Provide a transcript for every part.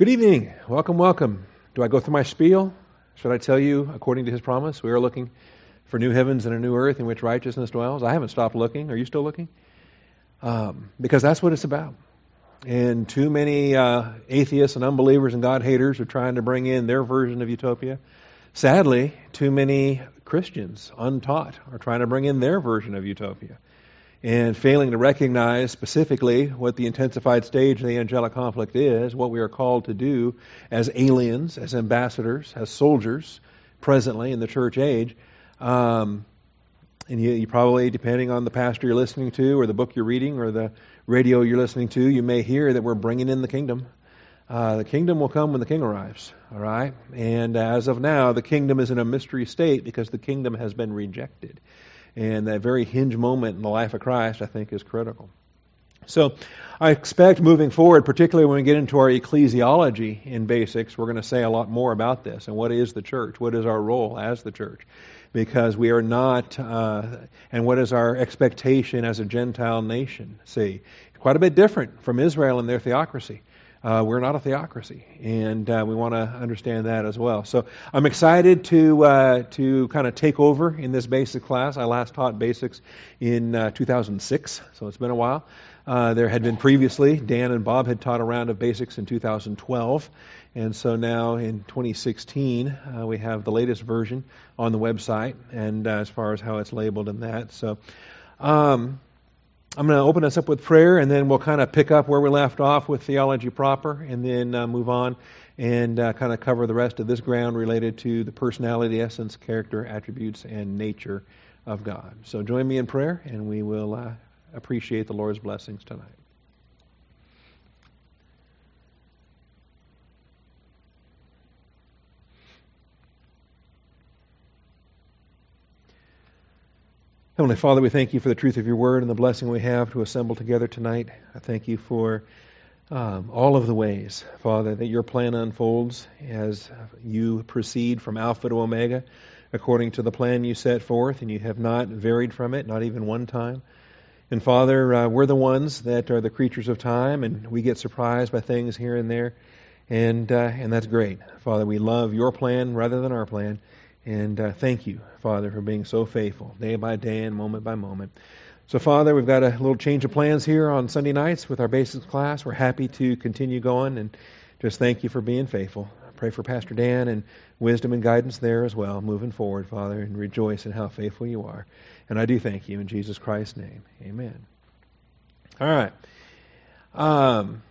Good evening. Welcome, welcome. Do I go through my spiel? Should I tell you, according to his promise, we are looking for new heavens and a new earth in which righteousness dwells? I haven't stopped looking. Are you still looking? Um, because that's what it's about. And too many uh, atheists and unbelievers and God haters are trying to bring in their version of utopia. Sadly, too many Christians, untaught, are trying to bring in their version of utopia and failing to recognize specifically what the intensified stage of the angelic conflict is, what we are called to do as aliens, as ambassadors, as soldiers presently in the church age. Um, and you, you, probably, depending on the pastor you're listening to, or the book you're reading, or the radio you're listening to, you may hear that we're bringing in the kingdom. Uh, the kingdom will come when the king arrives, all right? And as of now, the kingdom is in a mystery state because the kingdom has been rejected. And that very hinge moment in the life of Christ, I think, is critical. So I expect moving forward, particularly when we get into our ecclesiology in basics, we're going to say a lot more about this and what is the church? What is our role as the church? Because we are not, uh, and what is our expectation as a Gentile nation? See, quite a bit different from Israel and their theocracy. Uh, we're not a theocracy, and uh, we want to understand that as well. So I'm excited to uh, to kind of take over in this basic class. I last taught basics in uh, 2006, so it's been a while. Uh, there had been previously Dan and Bob had taught a round of basics in 2012, and so now in 2016 uh, we have the latest version on the website, and as far as how it's labeled and that. So. Um, I'm going to open us up with prayer, and then we'll kind of pick up where we left off with theology proper, and then uh, move on and uh, kind of cover the rest of this ground related to the personality, essence, character, attributes, and nature of God. So join me in prayer, and we will uh, appreciate the Lord's blessings tonight. Heavenly Father, we thank you for the truth of your word and the blessing we have to assemble together tonight. I thank you for um, all of the ways, Father, that your plan unfolds as you proceed from Alpha to Omega according to the plan you set forth, and you have not varied from it, not even one time. And Father, uh, we're the ones that are the creatures of time, and we get surprised by things here and there, and uh, and that's great, Father. We love your plan rather than our plan. And uh, thank you, Father, for being so faithful, day by day and moment by moment. So, Father, we've got a little change of plans here on Sunday nights with our basics class. We're happy to continue going and just thank you for being faithful. I pray for Pastor Dan and wisdom and guidance there as well, moving forward, Father, and rejoice in how faithful you are. And I do thank you in Jesus Christ's name. Amen. All right. Um,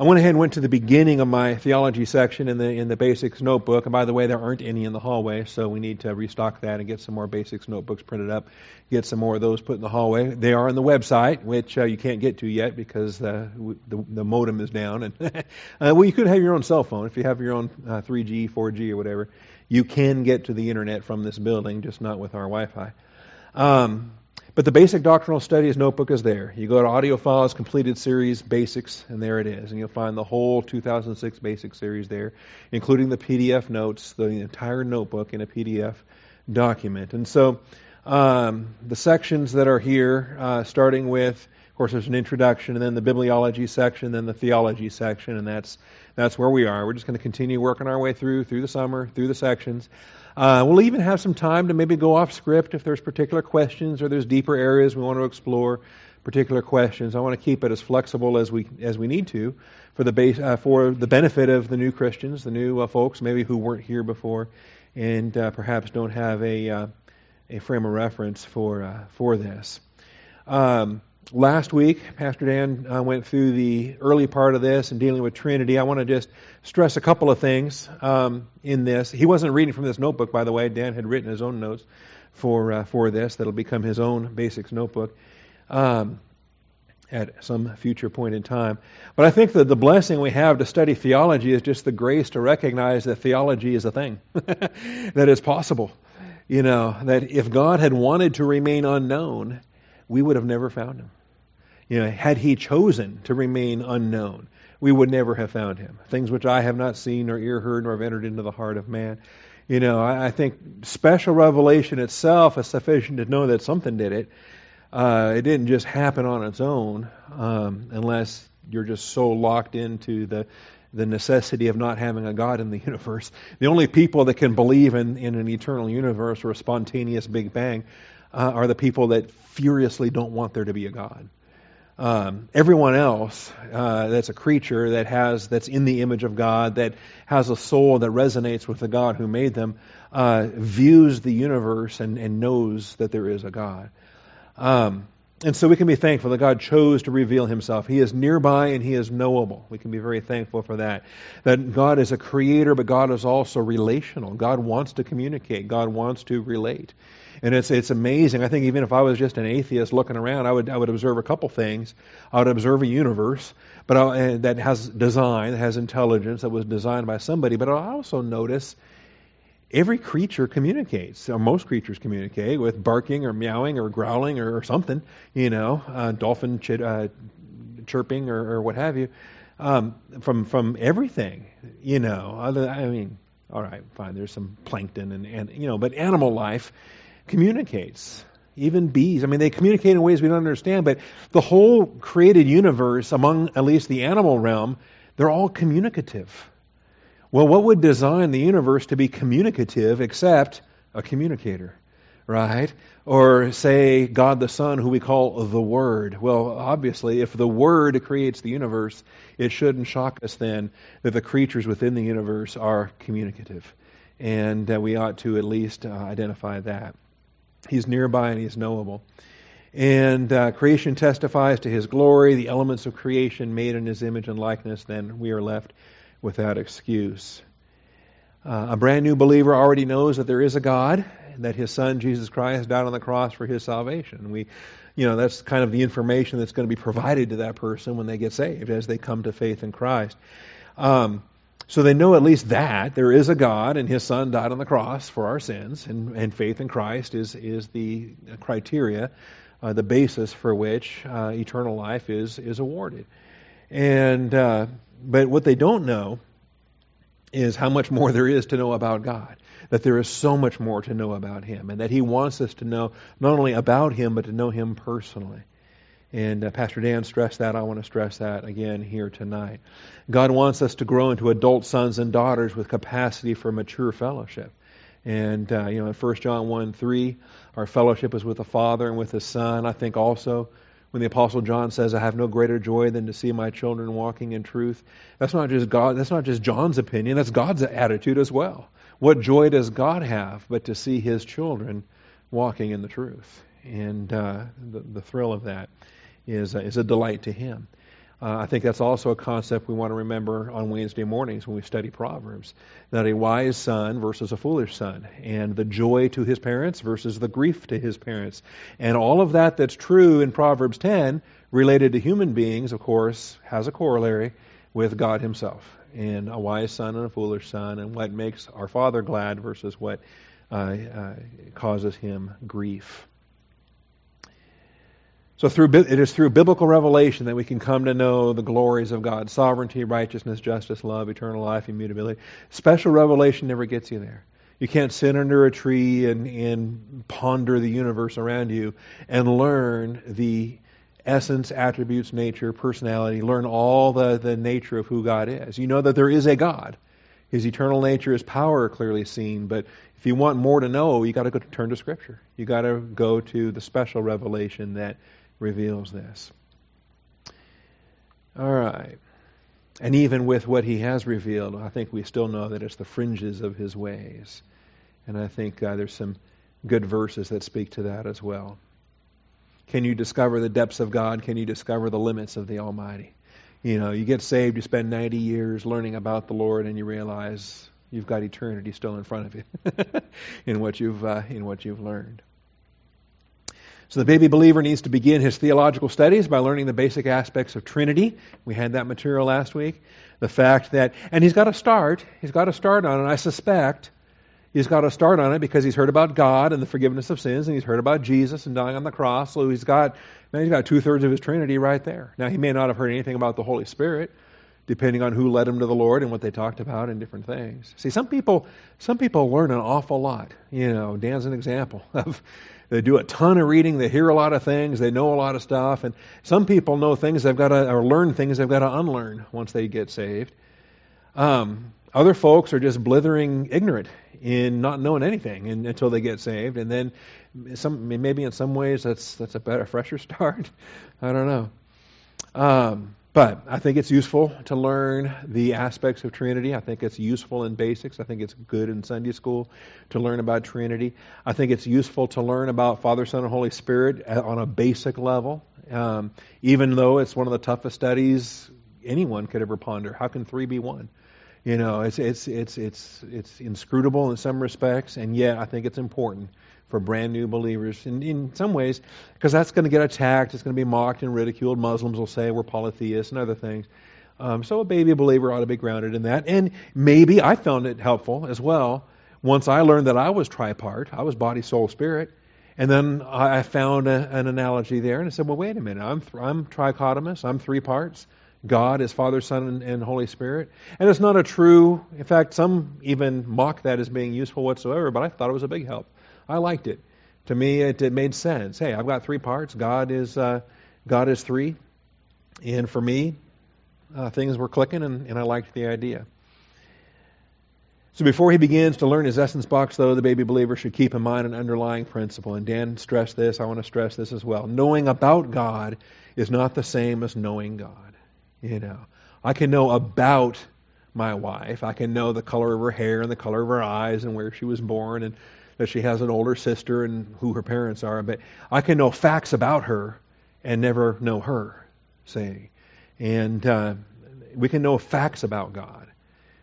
I went ahead and went to the beginning of my theology section in the in the basics notebook. And by the way, there aren't any in the hallway, so we need to restock that and get some more basics notebooks printed up. Get some more of those put in the hallway. They are on the website, which uh, you can't get to yet because uh, the the modem is down. And uh, well, you could have your own cell phone if you have your own 3G, uh, 4G, or whatever. You can get to the internet from this building, just not with our Wi-Fi. Um, but the basic doctrinal studies notebook is there. You go to audio files, Completed Series Basics, and there it is. And you'll find the whole 2006 Basic Series there, including the PDF notes, the entire notebook in a PDF document. And so um, the sections that are here, uh, starting with, course, there's an introduction, and then the bibliology section, then the theology section, and that's that's where we are. We're just going to continue working our way through through the summer, through the sections. Uh, we'll even have some time to maybe go off script if there's particular questions or there's deeper areas we want to explore particular questions. I want to keep it as flexible as we as we need to for the base, uh, for the benefit of the new Christians, the new uh, folks maybe who weren't here before, and uh, perhaps don't have a uh, a frame of reference for uh, for this. Um, last week, Pastor Dan uh, went through the early part of this and dealing with Trinity. I want to just stress a couple of things um, in this. He wasn't reading from this notebook, by the way. Dan had written his own notes for uh, for this. That'll become his own basics notebook um, at some future point in time. But I think that the blessing we have to study theology is just the grace to recognize that theology is a thing that is possible. You know that if God had wanted to remain unknown, we would have never found him. You know, had he chosen to remain unknown, we would never have found him. Things which I have not seen nor ear heard nor have entered into the heart of man. You know, I, I think special revelation itself is sufficient to know that something did it. Uh, it didn't just happen on its own, um, unless you're just so locked into the the necessity of not having a God in the universe. The only people that can believe in, in an eternal universe or a spontaneous Big Bang uh, are the people that furiously don't want there to be a God. Um, everyone else uh, that's a creature that has that's in the image of God that has a soul that resonates with the God who made them uh, views the universe and, and knows that there is a God. Um, and so we can be thankful that God chose to reveal himself. He is nearby and he is knowable. We can be very thankful for that. That God is a creator, but God is also relational. God wants to communicate. God wants to relate. And it's it's amazing. I think even if I was just an atheist looking around, I would I would observe a couple things. I would observe a universe, but I, that has design, that has intelligence, that was designed by somebody. But I also notice every creature communicates, or most creatures communicate with barking or meowing or growling or, something, you know, uh, dolphin ch- uh, chirping or, or, what have you, um, from from everything, you know. Other, I mean, all right, fine. There's some plankton and, and you know, but animal life communicates. Even bees. I mean, they communicate in ways we don't understand, but the whole created universe, among at least the animal realm, they're all communicative. Well, what would design the universe to be communicative except a communicator, right? Or say God the Son, who we call the Word. Well, obviously, if the Word creates the universe, it shouldn't shock us then that the creatures within the universe are communicative. And we ought to at least uh, identify that. He's nearby and he's knowable. And uh, creation testifies to his glory, the elements of creation made in his image and likeness, then we are left without excuse. Uh, a brand new believer already knows that there is a God and that his son Jesus Christ died on the cross for his salvation. We you know, that's kind of the information that's going to be provided to that person when they get saved as they come to faith in Christ. Um, so they know at least that there is a God and his son died on the cross for our sins, and, and faith in Christ is, is the criteria, uh, the basis for which uh, eternal life is, is awarded. And uh, but what they don't know is how much more there is to know about God. That there is so much more to know about Him, and that He wants us to know not only about Him, but to know Him personally. And uh, Pastor Dan stressed that. I want to stress that again here tonight. God wants us to grow into adult sons and daughters with capacity for mature fellowship. And, uh, you know, in 1 John 1 3, our fellowship is with the Father and with the Son. I think also when the apostle John says, "I have no greater joy than to see my children walking in truth." That's not just God. That's not just John's opinion. That's God's attitude as well. What joy does God have but to see His children walking in the truth? And uh, the, the thrill of that is is a delight to Him. Uh, I think that's also a concept we want to remember on Wednesday mornings when we study Proverbs. That a wise son versus a foolish son, and the joy to his parents versus the grief to his parents. And all of that that's true in Proverbs 10, related to human beings, of course, has a corollary with God himself. And a wise son and a foolish son, and what makes our father glad versus what uh, uh, causes him grief. So through it is through biblical revelation that we can come to know the glories of God's sovereignty, righteousness, justice, love, eternal life, immutability. Special revelation never gets you there. You can't sit under a tree and, and ponder the universe around you and learn the essence, attributes, nature, personality, learn all the, the nature of who God is. You know that there is a God. His eternal nature, his power are clearly seen, but if you want more to know, you got to go turn to Scripture. You got to go to the special revelation that reveals this. All right. And even with what he has revealed, I think we still know that it's the fringes of his ways. And I think uh, there's some good verses that speak to that as well. Can you discover the depths of God? Can you discover the limits of the Almighty? You know, you get saved, you spend 90 years learning about the Lord, and you realize you've got eternity still in front of you in what you've uh, in what you've learned. So the baby believer needs to begin his theological studies by learning the basic aspects of Trinity. We had that material last week. The fact that, and he's got to start, he's got to start on it. I suspect he's got to start on it because he's heard about God and the forgiveness of sins, and he's heard about Jesus and dying on the cross. So he's got, man, he's got two thirds of his Trinity right there. Now he may not have heard anything about the Holy Spirit, depending on who led them to the Lord and what they talked about and different things. See, some people, some people learn an awful lot. You know, Dan's an example of they do a ton of reading. They hear a lot of things. They know a lot of stuff. And some people know things they've got to, or learn things they've got to unlearn once they get saved. Um, other folks are just blithering ignorant in not knowing anything and, until they get saved, and then some maybe in some ways that's that's a better fresher start. I don't know. Um, but I think it's useful to learn the aspects of Trinity. I think it's useful in basics. I think it's good in Sunday school to learn about Trinity. I think it's useful to learn about Father, Son, and Holy Spirit on a basic level, um, even though it's one of the toughest studies anyone could ever ponder. How can three be one? You know, it's it's it's it's it's inscrutable in some respects, and yet I think it's important for brand new believers in, in some ways, because that's going to get attacked, it's going to be mocked and ridiculed. Muslims will say we're polytheists and other things. Um, so a baby believer ought to be grounded in that. And maybe I found it helpful as well once I learned that I was tripart, I was body, soul, spirit. And then I found a, an analogy there, and I said, "Well, wait a minute. I'm th- I'm trichotomous. I'm three parts. God is Father, Son, and, and, Holy Spirit. And it's not a true. In fact, some even mock that as being useful whatsoever. But I thought it was a big help. I liked it. To me, it, it made sense. Hey, I've got three parts. God is uh, God is three, and for me, uh, things were clicking, and, and I liked the idea. So before he begins to learn his essence box, though, the baby believer should keep in mind an underlying principle. And Dan stressed this. I want to stress this as well. Knowing about God is not the same as knowing God. You know, I can know about my wife. I can know the color of her hair and the color of her eyes and where she was born and that she has an older sister and who her parents are, but I can know facts about her and never know her, say. And uh, we can know facts about God.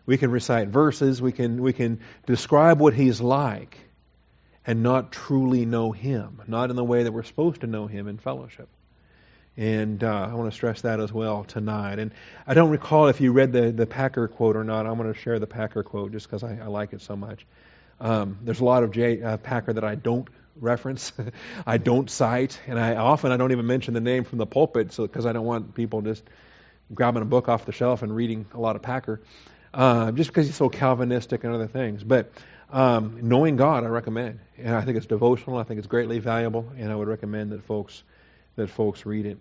We can recite verses. We can we can describe what He's like, and not truly know Him, not in the way that we're supposed to know Him in fellowship. And uh, I want to stress that as well tonight. And I don't recall if you read the, the Packer quote or not. I'm going to share the Packer quote just because I, I like it so much. Um, there's a lot of J uh, Packer that I don't reference, I don't cite, and I often I don't even mention the name from the pulpit, so because I don't want people just grabbing a book off the shelf and reading a lot of Packer, uh, just because he's so Calvinistic and other things. But um, knowing God, I recommend, and I think it's devotional. I think it's greatly valuable, and I would recommend that folks that folks read it.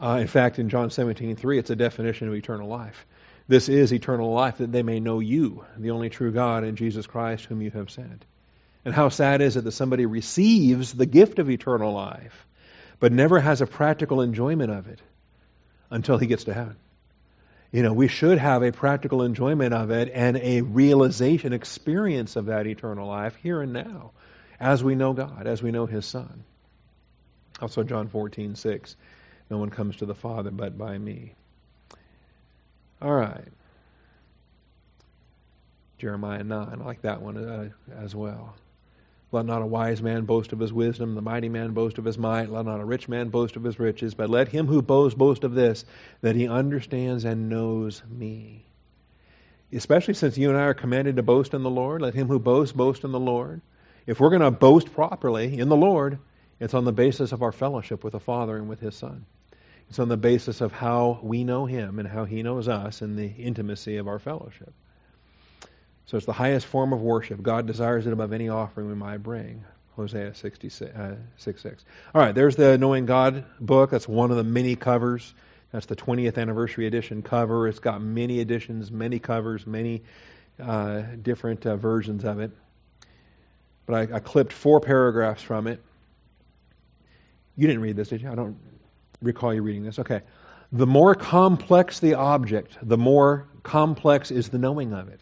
Uh, in fact, in John 17:3, it's a definition of eternal life. This is eternal life, that they may know you, the only true God, and Jesus Christ, whom you have sent. And how sad is it that somebody receives the gift of eternal life, but never has a practical enjoyment of it until he gets to heaven? You know, we should have a practical enjoyment of it and a realization, experience of that eternal life here and now, as we know God, as we know His Son. Also, John 14, 6. No one comes to the Father but by me. All right. Jeremiah 9. I like that one uh, as well. Let not a wise man boast of his wisdom, the mighty man boast of his might, let not a rich man boast of his riches, but let him who boasts boast of this, that he understands and knows me. Especially since you and I are commanded to boast in the Lord, let him who boasts boast in the Lord. If we're going to boast properly in the Lord, it's on the basis of our fellowship with the Father and with his Son. It's on the basis of how we know Him and how He knows us and the intimacy of our fellowship. So it's the highest form of worship. God desires it above any offering we might bring. Hosea 66, uh, 6 6. All right, there's the Knowing God book. That's one of the many covers. That's the 20th anniversary edition cover. It's got many editions, many covers, many uh, different uh, versions of it. But I, I clipped four paragraphs from it. You didn't read this, did you? I don't recall you reading this. Okay. The more complex the object, the more complex is the knowing of it.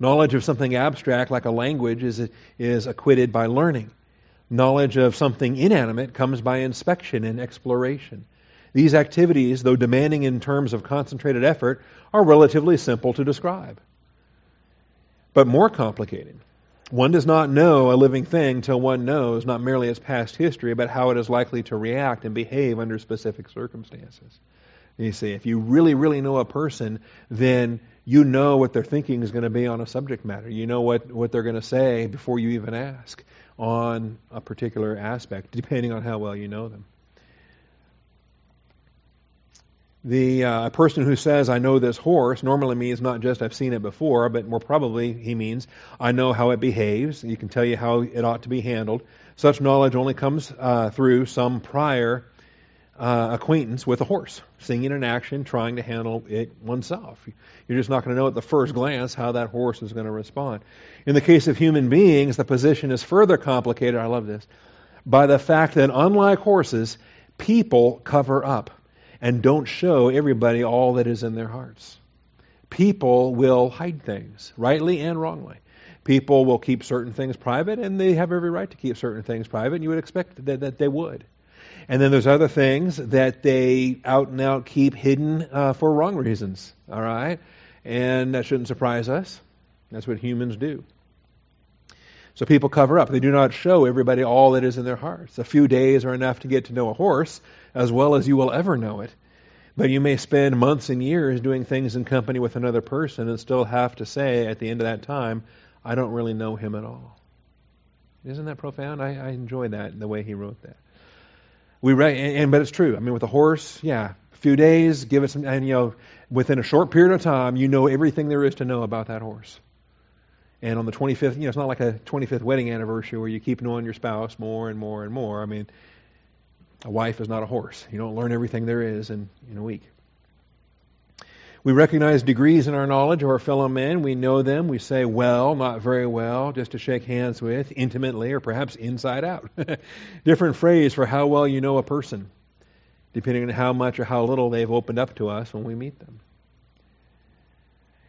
Knowledge of something abstract, like a language, is, is acquitted by learning. Knowledge of something inanimate comes by inspection and exploration. These activities, though demanding in terms of concentrated effort, are relatively simple to describe, but more complicated. One does not know a living thing till one knows not merely its past history, but how it is likely to react and behave under specific circumstances. And You see, if you really, really know a person, then you know what their thinking is going to be on a subject matter. You know what, what they're going to say before you even ask on a particular aspect, depending on how well you know them. The uh, person who says, I know this horse, normally means not just I've seen it before, but more probably he means I know how it behaves. You can tell you how it ought to be handled. Such knowledge only comes uh, through some prior uh, acquaintance with a horse, seeing it in action, trying to handle it oneself. You're just not going to know at the first glance how that horse is going to respond. In the case of human beings, the position is further complicated. I love this. By the fact that, unlike horses, people cover up and don't show everybody all that is in their hearts. People will hide things, rightly and wrongly. People will keep certain things private, and they have every right to keep certain things private, and you would expect that, that they would. And then there's other things that they out and out keep hidden uh, for wrong reasons. All right? And that shouldn't surprise us. That's what humans do. So people cover up. They do not show everybody all that is in their hearts. A few days are enough to get to know a horse as well as you will ever know it. But you may spend months and years doing things in company with another person and still have to say at the end of that time, I don't really know him at all. Isn't that profound? I, I enjoy that, the way he wrote that. We re- and, and, but it's true. I mean, with a horse, yeah, a few days, give it some, and you know, within a short period of time, you know everything there is to know about that horse. And on the 25th, you know, it's not like a 25th wedding anniversary where you keep knowing your spouse more and more and more. I mean, a wife is not a horse. You don't learn everything there is in, in a week. We recognize degrees in our knowledge of our fellow men. We know them. We say well, not very well, just to shake hands with, intimately, or perhaps inside out. Different phrase for how well you know a person, depending on how much or how little they've opened up to us when we meet them.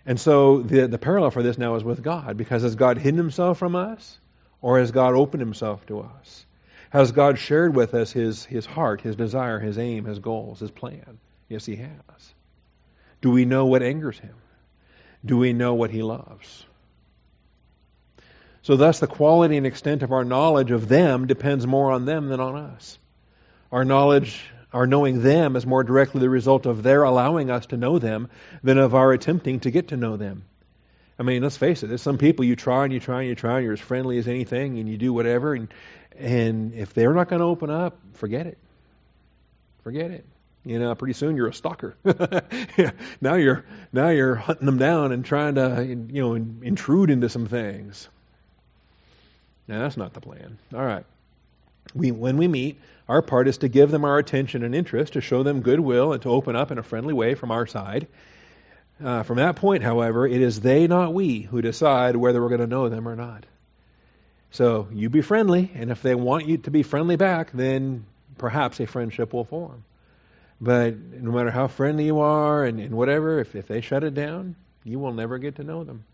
And so the, the parallel for this now is with God, because has God hidden himself from us, or has God opened himself to us? Has God shared with us his, his heart, his desire, his aim, his goals, his plan? Yes, he has. Do we know what angers him? Do we know what he loves? So, thus, the quality and extent of our knowledge of them depends more on them than on us. Our knowledge, our knowing them, is more directly the result of their allowing us to know them than of our attempting to get to know them. I mean, let's face it, there's some people you try and you try and you try and you're as friendly as anything and you do whatever, and, and if they're not going to open up, forget it. Forget it. You know, pretty soon you're a stalker. now you're now you're hunting them down and trying to you know intrude into some things. Now that's not the plan. All right. We when we meet, our part is to give them our attention and interest, to show them goodwill, and to open up in a friendly way from our side. Uh, from that point, however, it is they, not we, who decide whether we're going to know them or not. So you be friendly, and if they want you to be friendly back, then perhaps a friendship will form. But no matter how friendly you are and, and whatever, if, if they shut it down, you will never get to know them.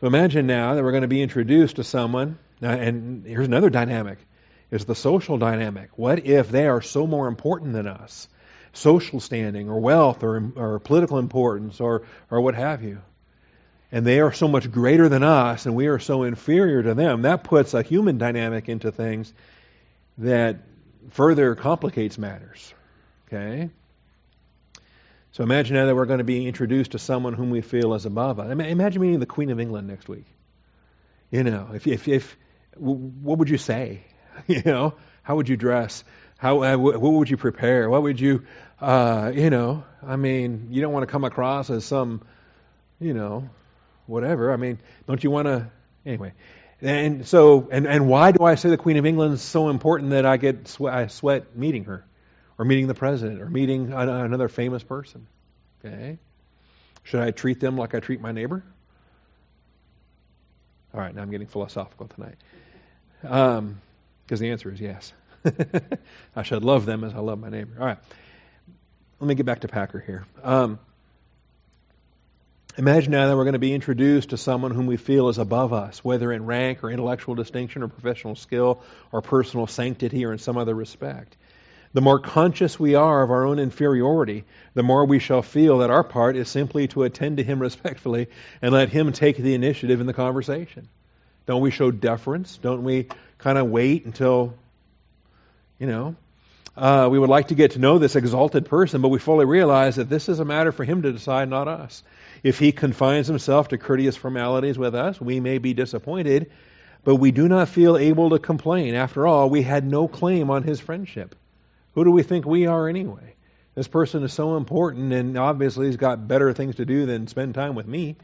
So imagine now that we're going to be introduced to someone, and here's another dynamic is the social dynamic. What if they are so more important than us? Social standing or wealth or, or political importance or, or what have you. And they are so much greater than us and we are so inferior to them. That puts a human dynamic into things that further complicates matters. Okay? So imagine now that we're going to be introduced to someone whom we feel is above us. Imagine meeting the Queen of England next week. You know, if, if, if what would you say? You know, how would you dress? How uh, what would you prepare? What would you, uh, you know? I mean, you don't want to come across as some, you know, whatever. I mean, don't you want to? Anyway, and so and and why do I say the Queen of England is so important that I get I sweat meeting her? or meeting the president, or meeting another famous person. Okay? Should I treat them like I treat my neighbor? All right, now I'm getting philosophical tonight. Because um, the answer is yes. I should love them as I love my neighbor. All right. Let me get back to Packer here. Um, imagine now that we're going to be introduced to someone whom we feel is above us, whether in rank or intellectual distinction or professional skill or personal sanctity or in some other respect. The more conscious we are of our own inferiority, the more we shall feel that our part is simply to attend to him respectfully and let him take the initiative in the conversation. Don't we show deference? Don't we kind of wait until, you know, uh, we would like to get to know this exalted person, but we fully realize that this is a matter for him to decide, not us. If he confines himself to courteous formalities with us, we may be disappointed, but we do not feel able to complain. After all, we had no claim on his friendship. Who do we think we are anyway? This person is so important, and obviously he's got better things to do than spend time with me.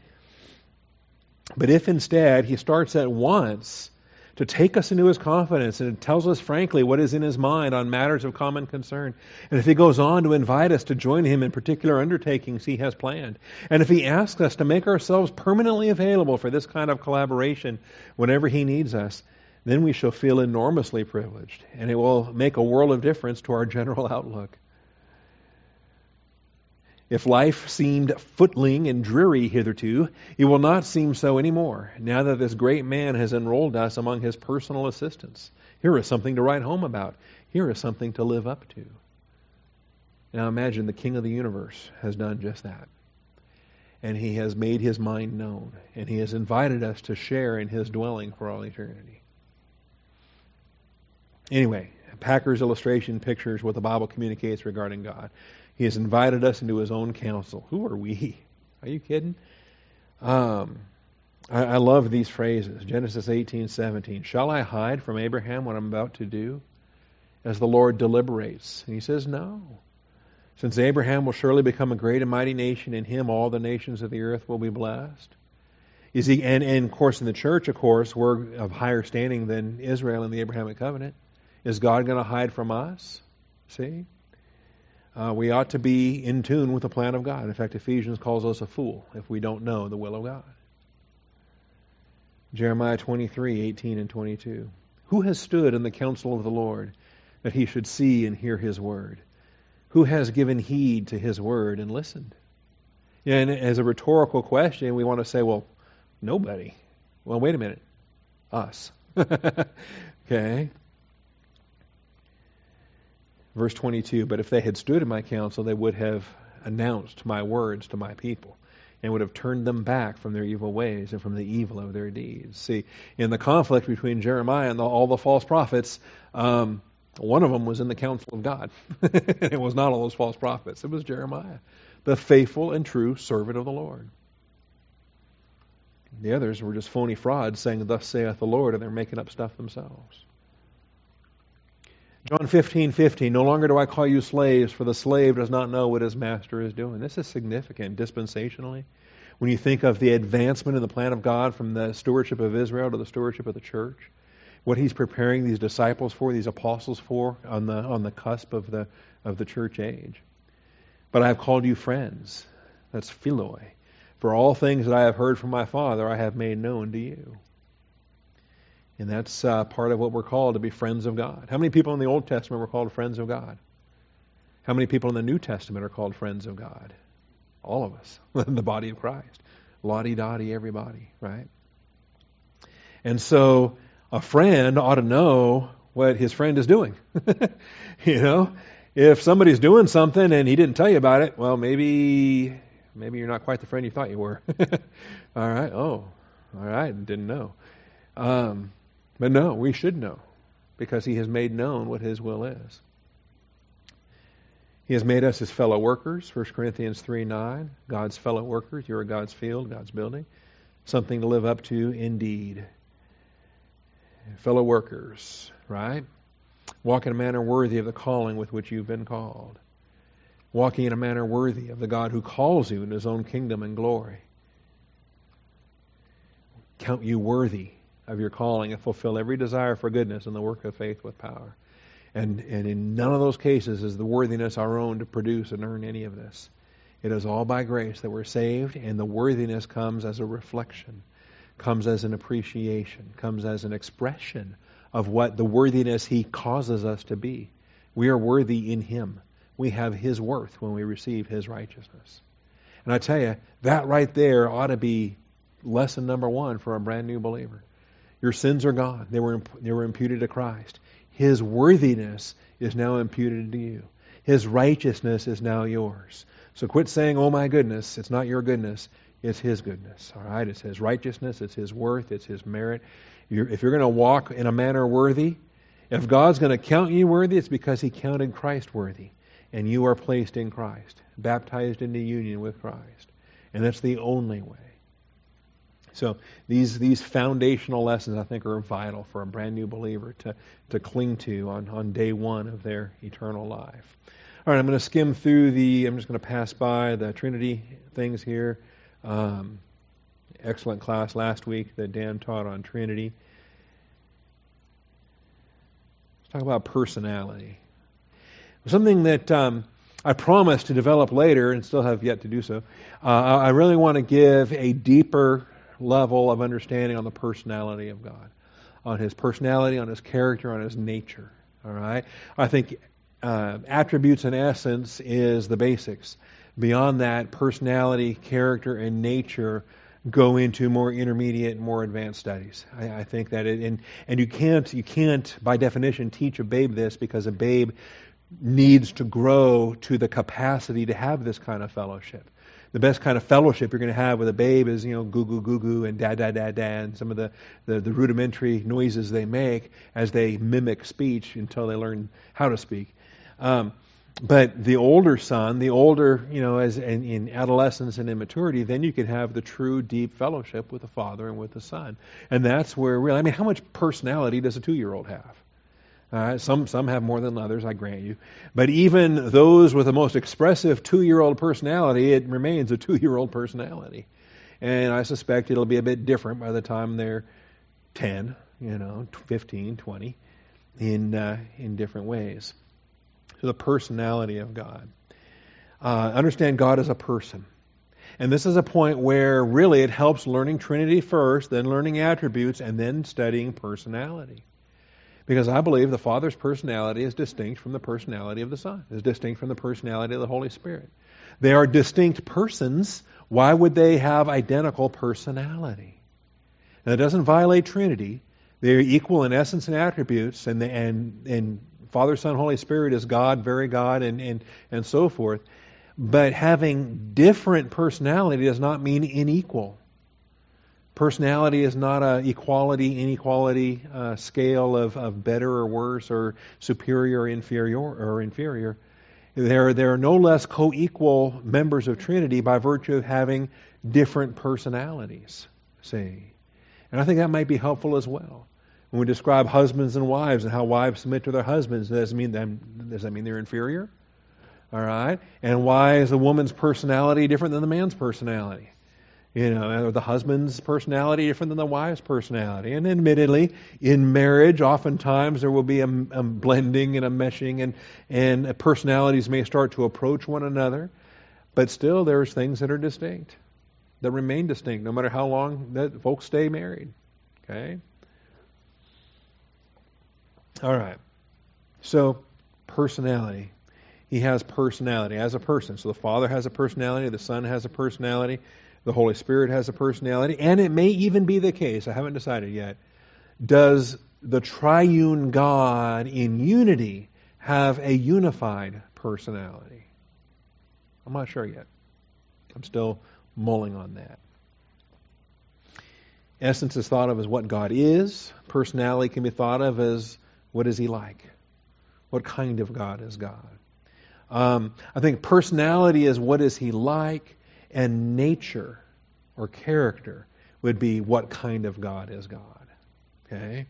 But if instead he starts at once to take us into his confidence and tells us frankly what is in his mind on matters of common concern. And if he goes on to invite us to join him in particular undertakings he has planned, and if he asks us to make ourselves permanently available for this kind of collaboration whenever he needs us, then we shall feel enormously privileged, and it will make a world of difference to our general outlook. If life seemed footling and dreary hitherto, it will not seem so any more, now that this great man has enrolled us among his personal assistants. Here is something to write home about. Here is something to live up to. Now imagine the King of the universe has done just that. And he has made his mind known, and he has invited us to share in his dwelling for all eternity. Anyway, Packer's illustration pictures what the Bible communicates regarding God. He has invited us into his own counsel. Who are we? Are you kidding? Um, I, I love these phrases. Genesis 18, 17. Shall I hide from Abraham what I'm about to do? As the Lord deliberates. And he says, No. Since Abraham will surely become a great and mighty nation, in him all the nations of the earth will be blessed. You see, and, and of course, in the church, of course, we're of higher standing than Israel in the Abrahamic covenant. Is God going to hide from us? See? Uh, we ought to be in tune with the plan of God. In fact, Ephesians calls us a fool if we don't know the will of God. Jeremiah 23, 18 and 22. Who has stood in the counsel of the Lord that he should see and hear his word? Who has given heed to his word and listened? and as a rhetorical question, we want to say, well, nobody. Well, wait a minute. Us. okay? Verse 22 But if they had stood in my counsel, they would have announced my words to my people and would have turned them back from their evil ways and from the evil of their deeds. See, in the conflict between Jeremiah and the, all the false prophets, um, one of them was in the counsel of God. it was not all those false prophets, it was Jeremiah, the faithful and true servant of the Lord. The others were just phony frauds saying, Thus saith the Lord, and they're making up stuff themselves. John 15, 15, no longer do I call you slaves, for the slave does not know what his master is doing. This is significant dispensationally. When you think of the advancement in the plan of God from the stewardship of Israel to the stewardship of the church, what he's preparing these disciples for, these apostles for, on the, on the cusp of the, of the church age. But I have called you friends. That's philoi. For all things that I have heard from my Father, I have made known to you. And that's uh, part of what we're called to be friends of God. How many people in the Old Testament were called friends of God? How many people in the New Testament are called friends of God? All of us, the body of Christ. Lottie dottie, everybody, right? And so a friend ought to know what his friend is doing. you know, if somebody's doing something and he didn't tell you about it, well, maybe maybe you're not quite the friend you thought you were. all right. Oh, all right. Didn't know. Um, but no, we should know because he has made known what his will is. He has made us his fellow workers, 1 Corinthians 3 9. God's fellow workers. You're God's field, God's building. Something to live up to indeed. Fellow workers, right? Walk in a manner worthy of the calling with which you've been called. Walking in a manner worthy of the God who calls you in his own kingdom and glory. Count you worthy of your calling and fulfill every desire for goodness and the work of faith with power. And, and in none of those cases is the worthiness our own to produce and earn any of this. It is all by grace that we're saved, and the worthiness comes as a reflection, comes as an appreciation, comes as an expression of what the worthiness He causes us to be. We are worthy in Him. We have His worth when we receive His righteousness. And I tell you, that right there ought to be lesson number one for a brand new believer. Your sins are gone. They were, they were imputed to Christ. His worthiness is now imputed to you. His righteousness is now yours. So quit saying, oh my goodness, it's not your goodness. It's His goodness. All right? It's His righteousness. It's His worth. It's His merit. You're, if you're going to walk in a manner worthy, if God's going to count you worthy, it's because He counted Christ worthy. And you are placed in Christ, baptized into union with Christ. And that's the only way. So these these foundational lessons I think are vital for a brand new believer to to cling to on, on day one of their eternal life. All right, I'm going to skim through the. I'm just going to pass by the Trinity things here. Um, excellent class last week that Dan taught on Trinity. Let's talk about personality. Something that um, I promised to develop later and still have yet to do so. Uh, I really want to give a deeper level of understanding on the personality of God, on his personality, on his character, on his nature. All right? I think uh, attributes and essence is the basics. Beyond that, personality, character, and nature go into more intermediate, more advanced studies. I, I think that it, and and you can't you can't by definition teach a babe this because a babe needs to grow to the capacity to have this kind of fellowship. The best kind of fellowship you're going to have with a babe is, you know, goo goo goo goo and da da da da and some of the, the, the rudimentary noises they make as they mimic speech until they learn how to speak. Um, but the older son, the older, you know, as in, in, adolescence and immaturity, then you can have the true deep fellowship with the father and with the son. And that's where really, I mean, how much personality does a two year old have? Uh, some some have more than others, I grant you. But even those with the most expressive two year old personality, it remains a two year old personality. And I suspect it'll be a bit different by the time they're 10, you know, 15, 20, in, uh, in different ways to the personality of God. Uh, understand God as a person. And this is a point where really it helps learning Trinity first, then learning attributes, and then studying personality. Because I believe the Father's personality is distinct from the personality of the Son, is distinct from the personality of the Holy Spirit. They are distinct persons. Why would they have identical personality? Now, it doesn't violate Trinity. They're equal in essence and attributes, and, and, and Father, Son, Holy Spirit is God, very God, and, and, and so forth. But having different personality does not mean unequal. Personality is not a equality, inequality uh, scale of, of better or worse or superior or inferior or inferior. There are no less co-equal members of Trinity by virtue of having different personalities. See, and I think that might be helpful as well. When we describe husbands and wives and how wives submit to their husbands, does that mean them, does that mean they're inferior? All right. And why is the woman's personality different than the man's personality? You know, the husband's personality different than the wife's personality. And admittedly, in marriage, oftentimes there will be a, a blending and a meshing, and and personalities may start to approach one another. But still, there's things that are distinct, that remain distinct, no matter how long that folks stay married. Okay. All right. So, personality. He has personality as a person. So the Father has a personality, the Son has a personality, the Holy Spirit has a personality, and it may even be the case, I haven't decided yet, does the triune God in unity have a unified personality? I'm not sure yet. I'm still mulling on that. Essence is thought of as what God is. Personality can be thought of as what is he like? What kind of God is God? Um, I think personality is what is he like, and nature or character would be what kind of God is God. Okay?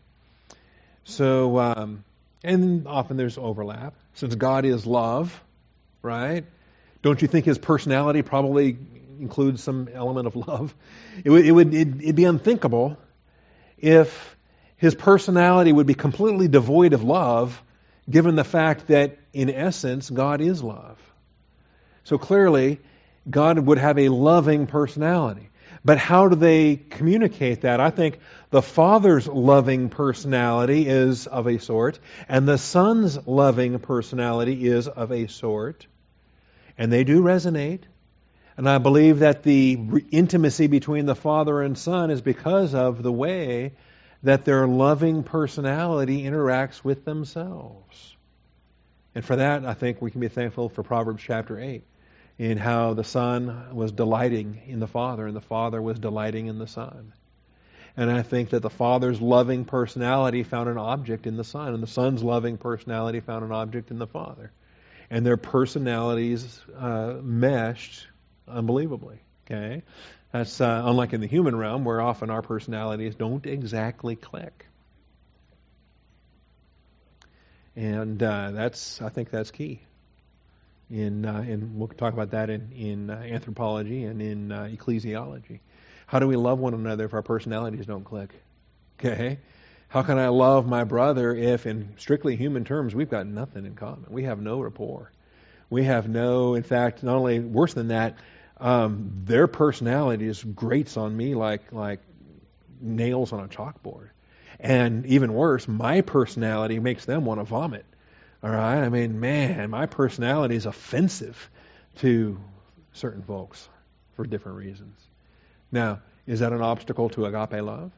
So, um, and often there's overlap. Since God is love, right? Don't you think his personality probably includes some element of love? It would, it would it'd, it'd be unthinkable if his personality would be completely devoid of love, given the fact that, in essence, God is love. So clearly, God would have a loving personality. But how do they communicate that? I think the Father's loving personality is of a sort, and the Son's loving personality is of a sort. And they do resonate. And I believe that the intimacy between the Father and Son is because of the way that their loving personality interacts with themselves. And for that, I think we can be thankful for Proverbs chapter 8, in how the Son was delighting in the Father, and the Father was delighting in the Son. And I think that the Father's loving personality found an object in the Son, and the Son's loving personality found an object in the Father. And their personalities uh, meshed unbelievably. Okay? That's uh, unlike in the human realm, where often our personalities don't exactly click. And uh, that's, I think, that's key. In, uh, in we'll talk about that in, in uh, anthropology and in uh, ecclesiology. How do we love one another if our personalities don't click? Okay, How can I love my brother if, in strictly human terms, we've got nothing in common? We have no rapport. We have no, in fact, not only worse than that, um, their personalities grates on me like like nails on a chalkboard. And even worse, my personality makes them want to vomit. All right? I mean, man, my personality is offensive to certain folks for different reasons. Now, is that an obstacle to agape love?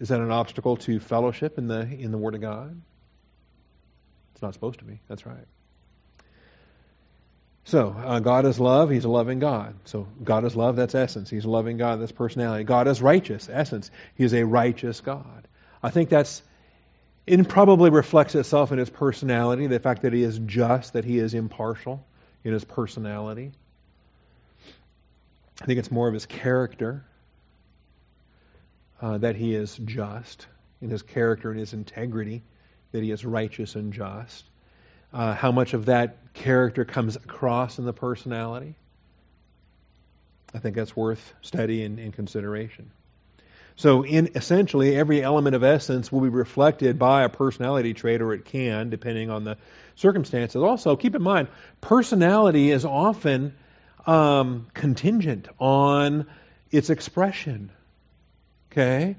Is that an obstacle to fellowship in the in the Word of God? It's not supposed to be. That's right. So, uh, God is love. He's a loving God. So, God is love. That's essence. He's a loving God. That's personality. God is righteous. Essence. He is a righteous God. I think that's, it probably reflects itself in his personality, the fact that he is just, that he is impartial in his personality. I think it's more of his character uh, that he is just, in his character and his integrity, that he is righteous and just uh, how much of that character comes across in the personality. I think that's worth study and, and consideration. So, in essentially, every element of essence will be reflected by a personality trait, or it can, depending on the circumstances. Also, keep in mind, personality is often um, contingent on its expression. Okay?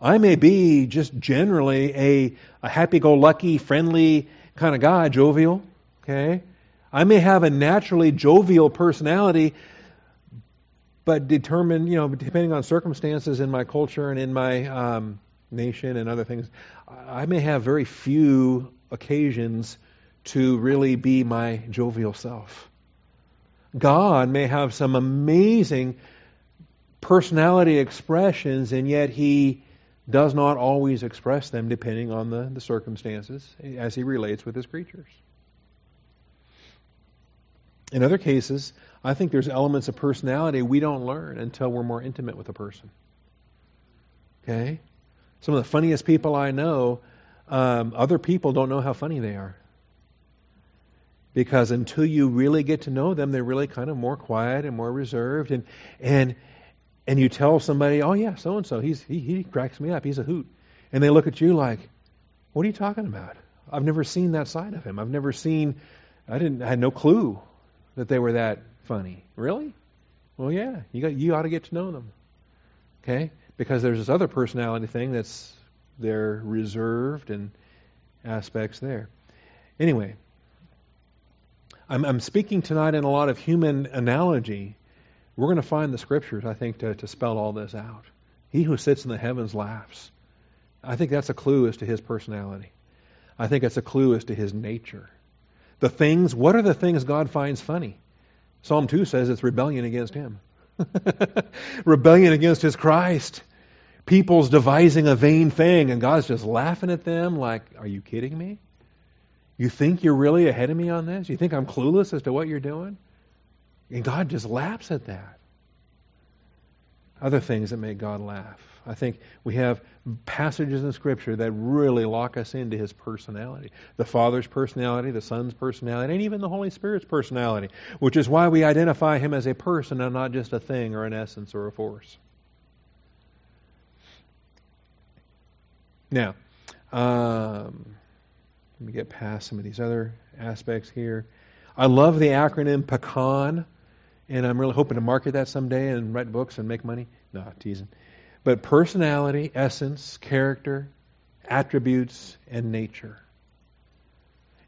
I may be just generally a, a happy go lucky, friendly, kind of guy, jovial, okay? I may have a naturally jovial personality, but determined, you know, depending on circumstances in my culture and in my um, nation and other things, I may have very few occasions to really be my jovial self. God may have some amazing personality expressions, and yet He does not always express them depending on the, the circumstances as he relates with his creatures. In other cases, I think there's elements of personality we don't learn until we're more intimate with a person. Okay? Some of the funniest people I know, um, other people don't know how funny they are. Because until you really get to know them, they're really kind of more quiet and more reserved. And, and and you tell somebody, "Oh yeah, so and so, he, he cracks me up. He's a hoot," and they look at you like, "What are you talking about? I've never seen that side of him. I've never seen. I didn't. I had no clue that they were that funny. Really? Well, yeah. You got. You ought to get to know them. Okay, because there's this other personality thing that's they're reserved and aspects there. Anyway, I'm, I'm speaking tonight in a lot of human analogy we're going to find the scriptures, I think, to, to spell all this out. He who sits in the heavens laughs. I think that's a clue as to his personality. I think it's a clue as to his nature. The things, what are the things God finds funny? Psalm 2 says it's rebellion against him. rebellion against his Christ. People's devising a vain thing, and God's just laughing at them like, Are you kidding me? You think you're really ahead of me on this? You think I'm clueless as to what you're doing? And God just laughs at that. Other things that make God laugh. I think we have passages in Scripture that really lock us into His personality. The Father's personality, the Son's personality, and even the Holy Spirit's personality, which is why we identify Him as a person and not just a thing or an essence or a force. Now, um, let me get past some of these other aspects here. I love the acronym PECAN and I'm really hoping to market that someday and write books and make money. No, teasing. But personality, essence, character, attributes, and nature.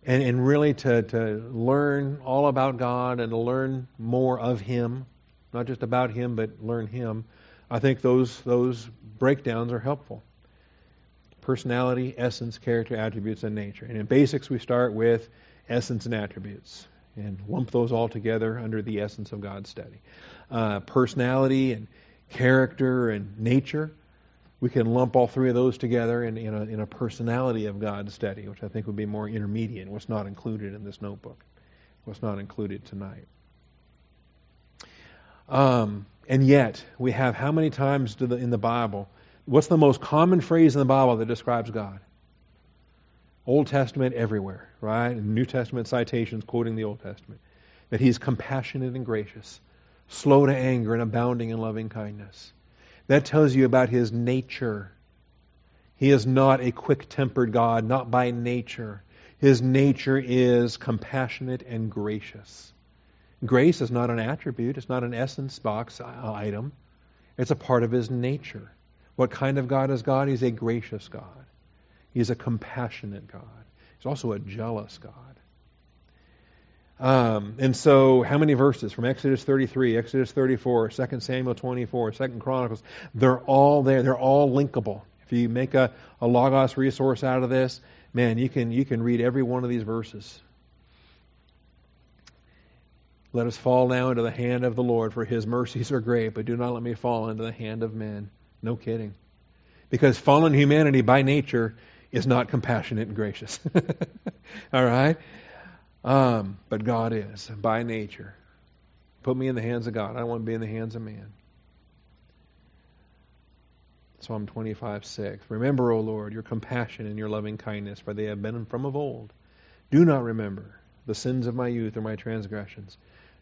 And, and really to, to learn all about God and to learn more of Him, not just about Him, but learn Him. I think those, those breakdowns are helpful. Personality, essence, character, attributes, and nature. And in basics, we start with essence and attributes and lump those all together under the essence of God study. Uh, personality and character and nature, we can lump all three of those together in, in, a, in a personality of God study, which I think would be more intermediate, what's not included in this notebook, what's not included tonight. Um, and yet, we have how many times the, in the Bible? What's the most common phrase in the Bible that describes God? Old Testament everywhere, right? New Testament citations quoting the Old Testament. That he's compassionate and gracious, slow to anger and abounding in loving kindness. That tells you about his nature. He is not a quick tempered God, not by nature. His nature is compassionate and gracious. Grace is not an attribute, it's not an essence box uh, item. It's a part of his nature. What kind of God is God? He's a gracious God. He's a compassionate God. He's also a jealous God. Um, and so, how many verses from Exodus 33, Exodus 34, 2 Samuel 24, 2 Chronicles? They're all there. They're all linkable. If you make a, a Logos resource out of this, man, you can you can read every one of these verses. Let us fall now into the hand of the Lord, for his mercies are great, but do not let me fall into the hand of men. No kidding. Because fallen humanity by nature is not compassionate and gracious. All right? Um, but God is by nature. Put me in the hands of God. I don't want to be in the hands of man. Psalm 25, 6. Remember, O Lord, your compassion and your loving kindness, for they have been from of old. Do not remember the sins of my youth or my transgressions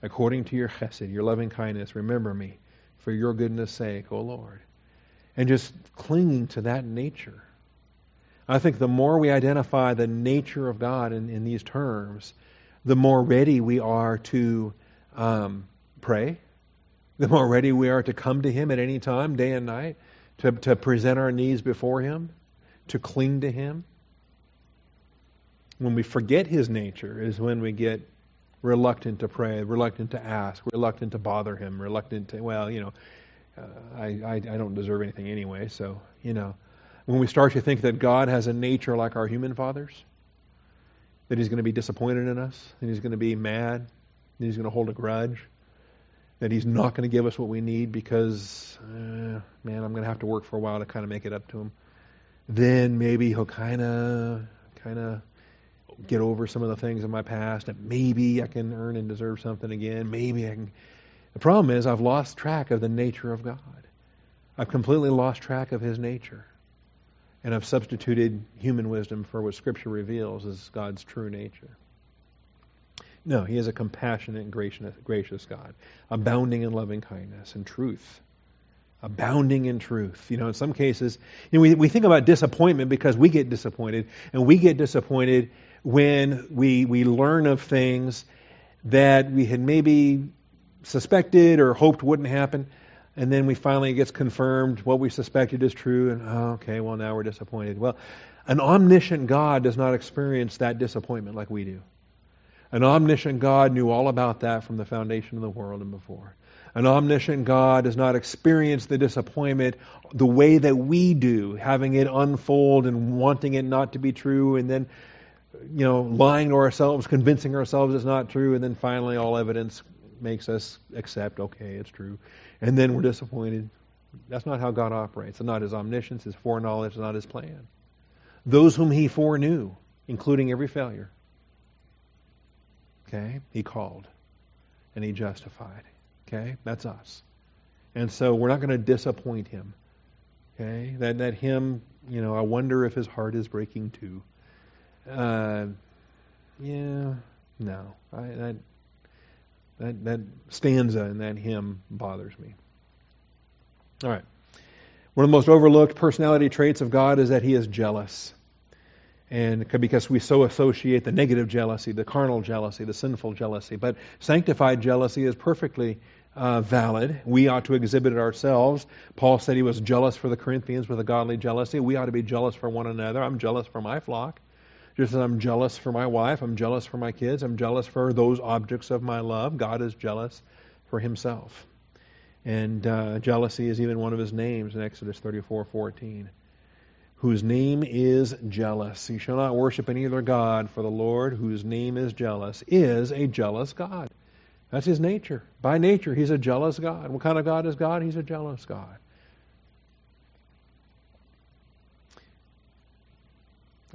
according to your chesed, your loving kindness, remember me for your goodness' sake, O Lord. And just clinging to that nature. I think the more we identify the nature of God in, in these terms, the more ready we are to um, pray, the more ready we are to come to Him at any time, day and night, to, to present our needs before Him, to cling to Him. When we forget His nature is when we get reluctant to pray, reluctant to ask, reluctant to bother him, reluctant to, well, you know, uh, I, I, I don't deserve anything anyway, so, you know. When we start to think that God has a nature like our human fathers, that he's going to be disappointed in us, that he's going to be mad, that he's going to hold a grudge, that he's not going to give us what we need because, uh, man, I'm going to have to work for a while to kind of make it up to him, then maybe he'll kind of, kind of get over some of the things in my past and maybe I can earn and deserve something again. Maybe I can. The problem is I've lost track of the nature of God. I've completely lost track of His nature. And I've substituted human wisdom for what Scripture reveals as God's true nature. No, He is a compassionate and gracious, gracious God, abounding in loving kindness and truth. Abounding in truth. You know, in some cases, you know, we, we think about disappointment because we get disappointed, and we get disappointed when we, we learn of things that we had maybe suspected or hoped wouldn't happen, and then we finally gets confirmed what we suspected is true, and oh, okay, well now we're disappointed. Well, an omniscient God does not experience that disappointment like we do. An omniscient God knew all about that from the foundation of the world and before. An omniscient God does not experience the disappointment the way that we do, having it unfold and wanting it not to be true, and then you know, lying to ourselves, convincing ourselves it's not true, and then finally all evidence makes us accept, okay, it's true. And then we're disappointed. That's not how God operates. It's not his omniscience, his foreknowledge, it's not his plan. Those whom he foreknew, including every failure, okay, he called and he justified. Okay? That's us. And so we're not going to disappoint him. Okay? That that him, you know, I wonder if his heart is breaking too. Uh, yeah, no. I, that, that, that stanza in that hymn bothers me. All right. One of the most overlooked personality traits of God is that he is jealous. And because we so associate the negative jealousy, the carnal jealousy, the sinful jealousy. But sanctified jealousy is perfectly uh, valid. We ought to exhibit it ourselves. Paul said he was jealous for the Corinthians with a godly jealousy. We ought to be jealous for one another. I'm jealous for my flock. Just as I'm jealous for my wife, I'm jealous for my kids, I'm jealous for those objects of my love. God is jealous for himself. And uh, jealousy is even one of his names in Exodus 34:14. Whose name is jealous. You shall not worship any other God, for the Lord, whose name is jealous, is a jealous God. That's his nature. By nature, he's a jealous God. What kind of God is God? He's a jealous God.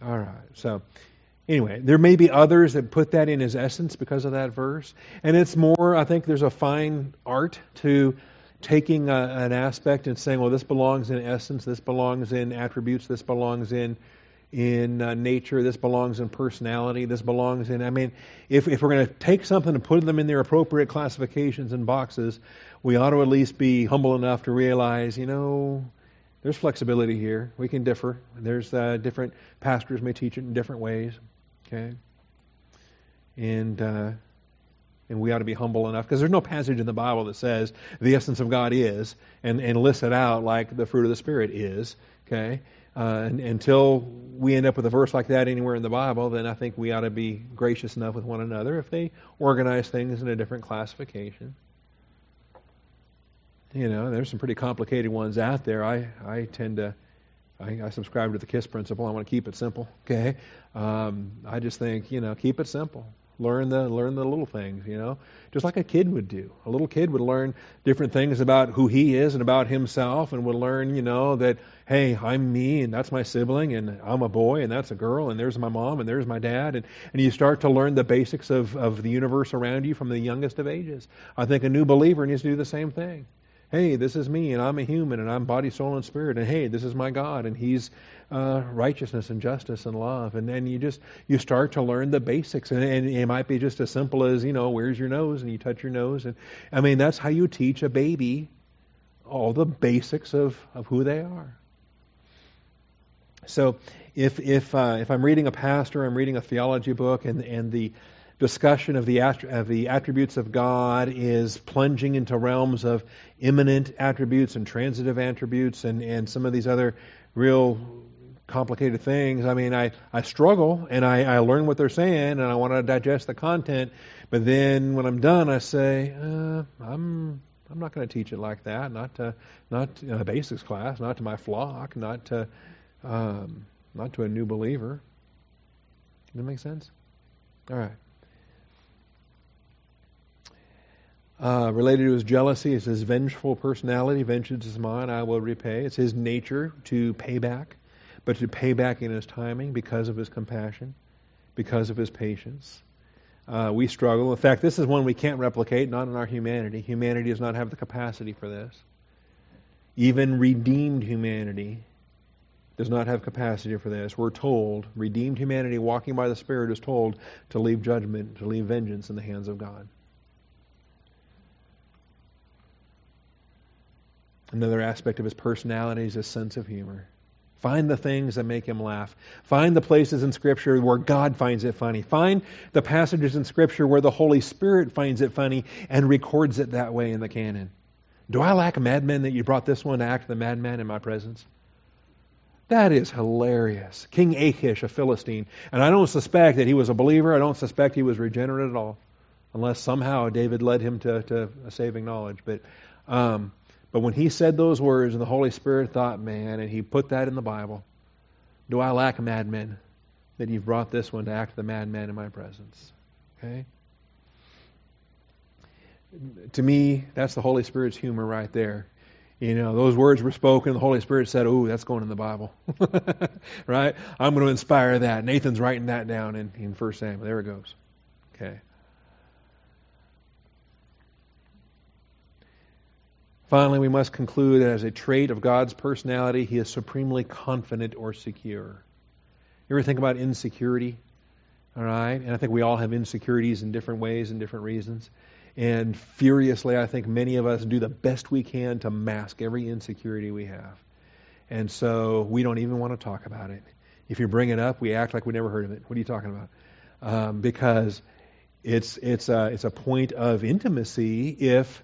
All right. So, anyway, there may be others that put that in his essence because of that verse. And it's more, I think there's a fine art to taking a, an aspect and saying, well, this belongs in essence, this belongs in attributes, this belongs in in uh, nature, this belongs in personality, this belongs in. I mean, if, if we're going to take something and put them in their appropriate classifications and boxes, we ought to at least be humble enough to realize, you know, There's flexibility here. We can differ. There's uh, different pastors may teach it in different ways. Okay, and uh, and we ought to be humble enough because there's no passage in the Bible that says the essence of God is and and lists it out like the fruit of the Spirit is. Okay, uh, and, until we end up with a verse like that anywhere in the Bible, then I think we ought to be gracious enough with one another if they organize things in a different classification. You know, there's some pretty complicated ones out there. I, I tend to, I, I subscribe to the KISS principle. I want to keep it simple. Okay, um, I just think you know, keep it simple. Learn the learn the little things, you know, just like a kid would do. A little kid would learn different things about who he is and about himself, and would learn, you know, that hey, I'm me, and that's my sibling, and I'm a boy, and that's a girl, and there's my mom, and there's my dad, and and you start to learn the basics of of the universe around you from the youngest of ages. I think a new believer needs to do the same thing hey, this is me, and I'm a human, and I'm body, soul, and spirit, and hey, this is my God, and He's uh, righteousness and justice and love, and then you just you start to learn the basics, and, and it might be just as simple as you know, where's your nose, and you touch your nose, and I mean that's how you teach a baby all the basics of of who they are. So if if uh, if I'm reading a pastor, I'm reading a theology book, and and the discussion of the, of the attributes of God is plunging into realms of immanent attributes and transitive attributes and, and some of these other real complicated things. I mean, I, I struggle and I, I learn what they're saying and I want to digest the content, but then when I'm done, I say, uh, I'm I'm not going to teach it like that. Not to, not in a basics class, not to my flock, not to um, not to a new believer. Does that make sense? All right. Uh, related to his jealousy is his vengeful personality. Vengeance is mine, I will repay. It's his nature to pay back, but to pay back in his timing because of his compassion, because of his patience. Uh, we struggle. In fact, this is one we can't replicate, not in our humanity. Humanity does not have the capacity for this. Even redeemed humanity does not have capacity for this. We're told, redeemed humanity walking by the Spirit is told to leave judgment, to leave vengeance in the hands of God. Another aspect of his personality is his sense of humor. Find the things that make him laugh. Find the places in Scripture where God finds it funny. Find the passages in Scripture where the Holy Spirit finds it funny and records it that way in the canon. Do I lack madmen that you brought this one to act the madman in my presence? That is hilarious. King Achish, a Philistine. And I don't suspect that he was a believer. I don't suspect he was regenerate at all. Unless somehow David led him to, to a saving knowledge. But um, but when he said those words and the Holy Spirit thought, man, and he put that in the Bible, do I lack madmen that you've brought this one to act the madman in my presence? Okay? To me, that's the Holy Spirit's humor right there. You know, those words were spoken. The Holy Spirit said, "Oh, that's going in the Bible, right? I'm going to inspire that." Nathan's writing that down in in First Samuel. There it goes. Okay. Finally, we must conclude that as a trait of God's personality, he is supremely confident or secure. You ever think about insecurity? All right? And I think we all have insecurities in different ways and different reasons. And furiously, I think many of us do the best we can to mask every insecurity we have. And so we don't even want to talk about it. If you bring it up, we act like we never heard of it. What are you talking about? Um, because it's, it's, a, it's a point of intimacy if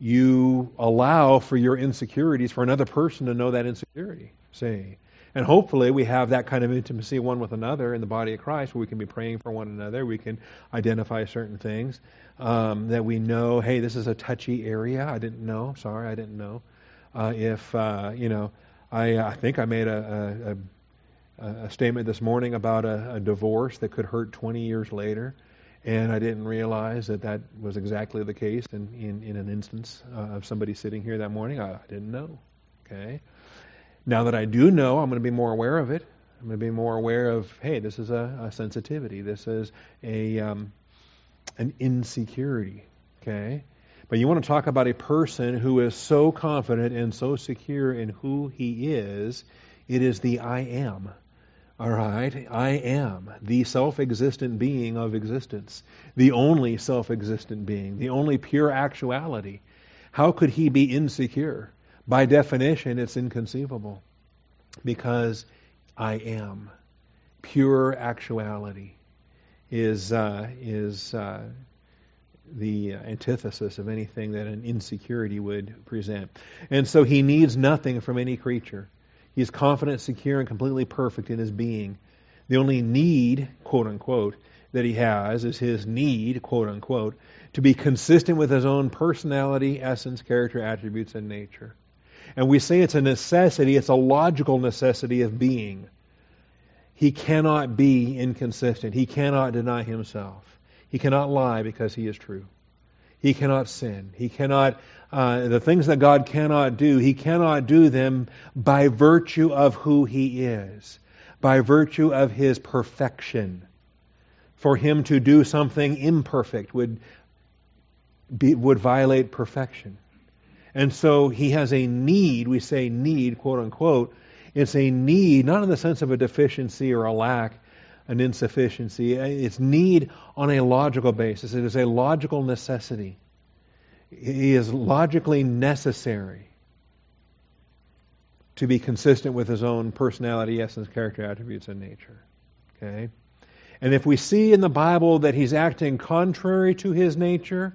you allow for your insecurities for another person to know that insecurity. See? And hopefully we have that kind of intimacy one with another in the body of Christ where we can be praying for one another. We can identify certain things um, that we know, hey, this is a touchy area. I didn't know. Sorry, I didn't know. Uh, if, uh, you know, I, I think I made a, a, a statement this morning about a, a divorce that could hurt 20 years later. And I didn't realize that that was exactly the case in, in, in an instance uh, of somebody sitting here that morning. I, I, didn't know. Okay. Now that I do know, I'm going to be more aware of it. I'm going to be more aware of, hey, this is a, a sensitivity. This is a um, an insecurity. Okay. But you want to talk about a person who is so confident and so secure in who he is. It is the I am. All right, I am the self existent being of existence, the only self existent being, the only pure actuality. How could he be insecure? By definition, it's inconceivable because I am. Pure actuality is, uh, is uh, the antithesis of anything that an insecurity would present. And so he needs nothing from any creature. He's confident, secure, and completely perfect in his being. The only need, quote unquote, that he has is his need, quote unquote, to be consistent with his own personality, essence, character, attributes, and nature. And we say it's a necessity, it's a logical necessity of being. He cannot be inconsistent. He cannot deny himself. He cannot lie because he is true. He cannot sin. He cannot, uh, the things that God cannot do, he cannot do them by virtue of who he is, by virtue of his perfection. For him to do something imperfect would, be, would violate perfection. And so he has a need, we say need, quote unquote. It's a need, not in the sense of a deficiency or a lack, an insufficiency. It's need on a logical basis. It is a logical necessity. He is logically necessary to be consistent with his own personality, essence, character, attributes, and nature. Okay? And if we see in the Bible that he's acting contrary to his nature,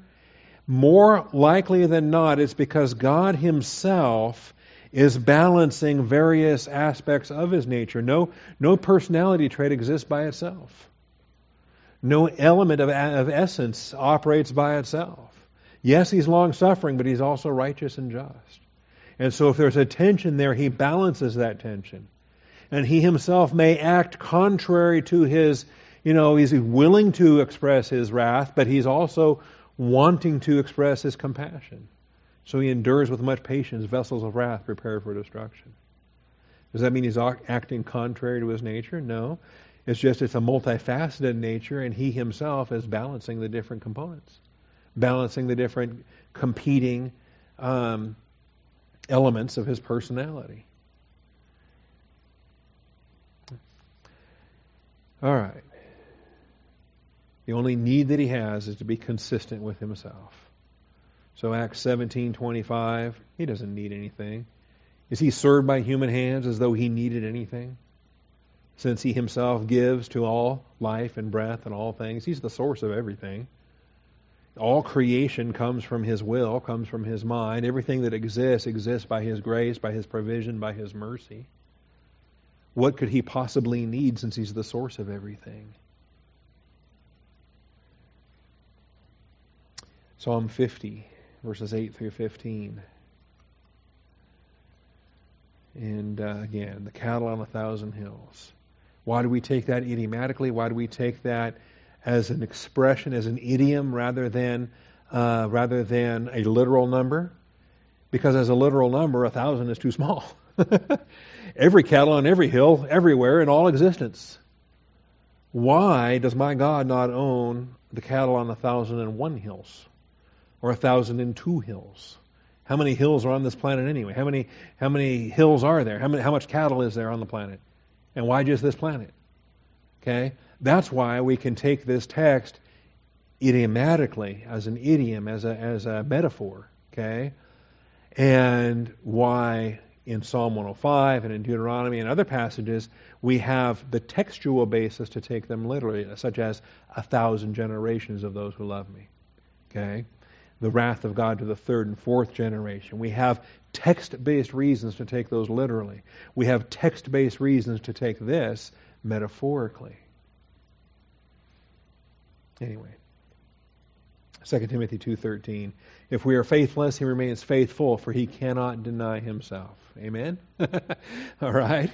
more likely than not, it's because God himself is balancing various aspects of his nature. No, no personality trait exists by itself. No element of, of essence operates by itself. Yes, he's long suffering, but he's also righteous and just. And so if there's a tension there, he balances that tension. And he himself may act contrary to his, you know, he's willing to express his wrath, but he's also wanting to express his compassion. So he endures with much patience vessels of wrath prepared for destruction. Does that mean he's acting contrary to his nature? No. It's just it's a multifaceted nature, and he himself is balancing the different components, balancing the different competing um, elements of his personality. All right. The only need that he has is to be consistent with himself. So Acts 17:25, he doesn't need anything. Is he served by human hands as though he needed anything? Since he himself gives to all life and breath and all things, he's the source of everything. All creation comes from his will, comes from his mind. Everything that exists exists by his grace, by his provision, by his mercy. What could he possibly need since he's the source of everything? Psalm 50 verses 8 through 15. And uh, again, the cattle on a thousand hills. Why do we take that idiomatically? Why do we take that as an expression, as an idiom, rather than uh, rather than a literal number? Because as a literal number, a thousand is too small. every cattle on every hill, everywhere, in all existence. Why does my God not own the cattle on a thousand and one hills? Or a thousand and two hills? How many hills are on this planet anyway? How many how many hills are there? How many how much cattle is there on the planet? And why just this planet? Okay? That's why we can take this text idiomatically as an idiom, as a as a metaphor. Okay? And why in Psalm 105 and in Deuteronomy and other passages, we have the textual basis to take them literally, such as a thousand generations of those who love me. Okay? The wrath of God to the third and fourth generation. We have text based reasons to take those literally. We have text based reasons to take this metaphorically. Anyway. 2 Timothy 2:13 If we are faithless he remains faithful for he cannot deny himself. Amen. All right.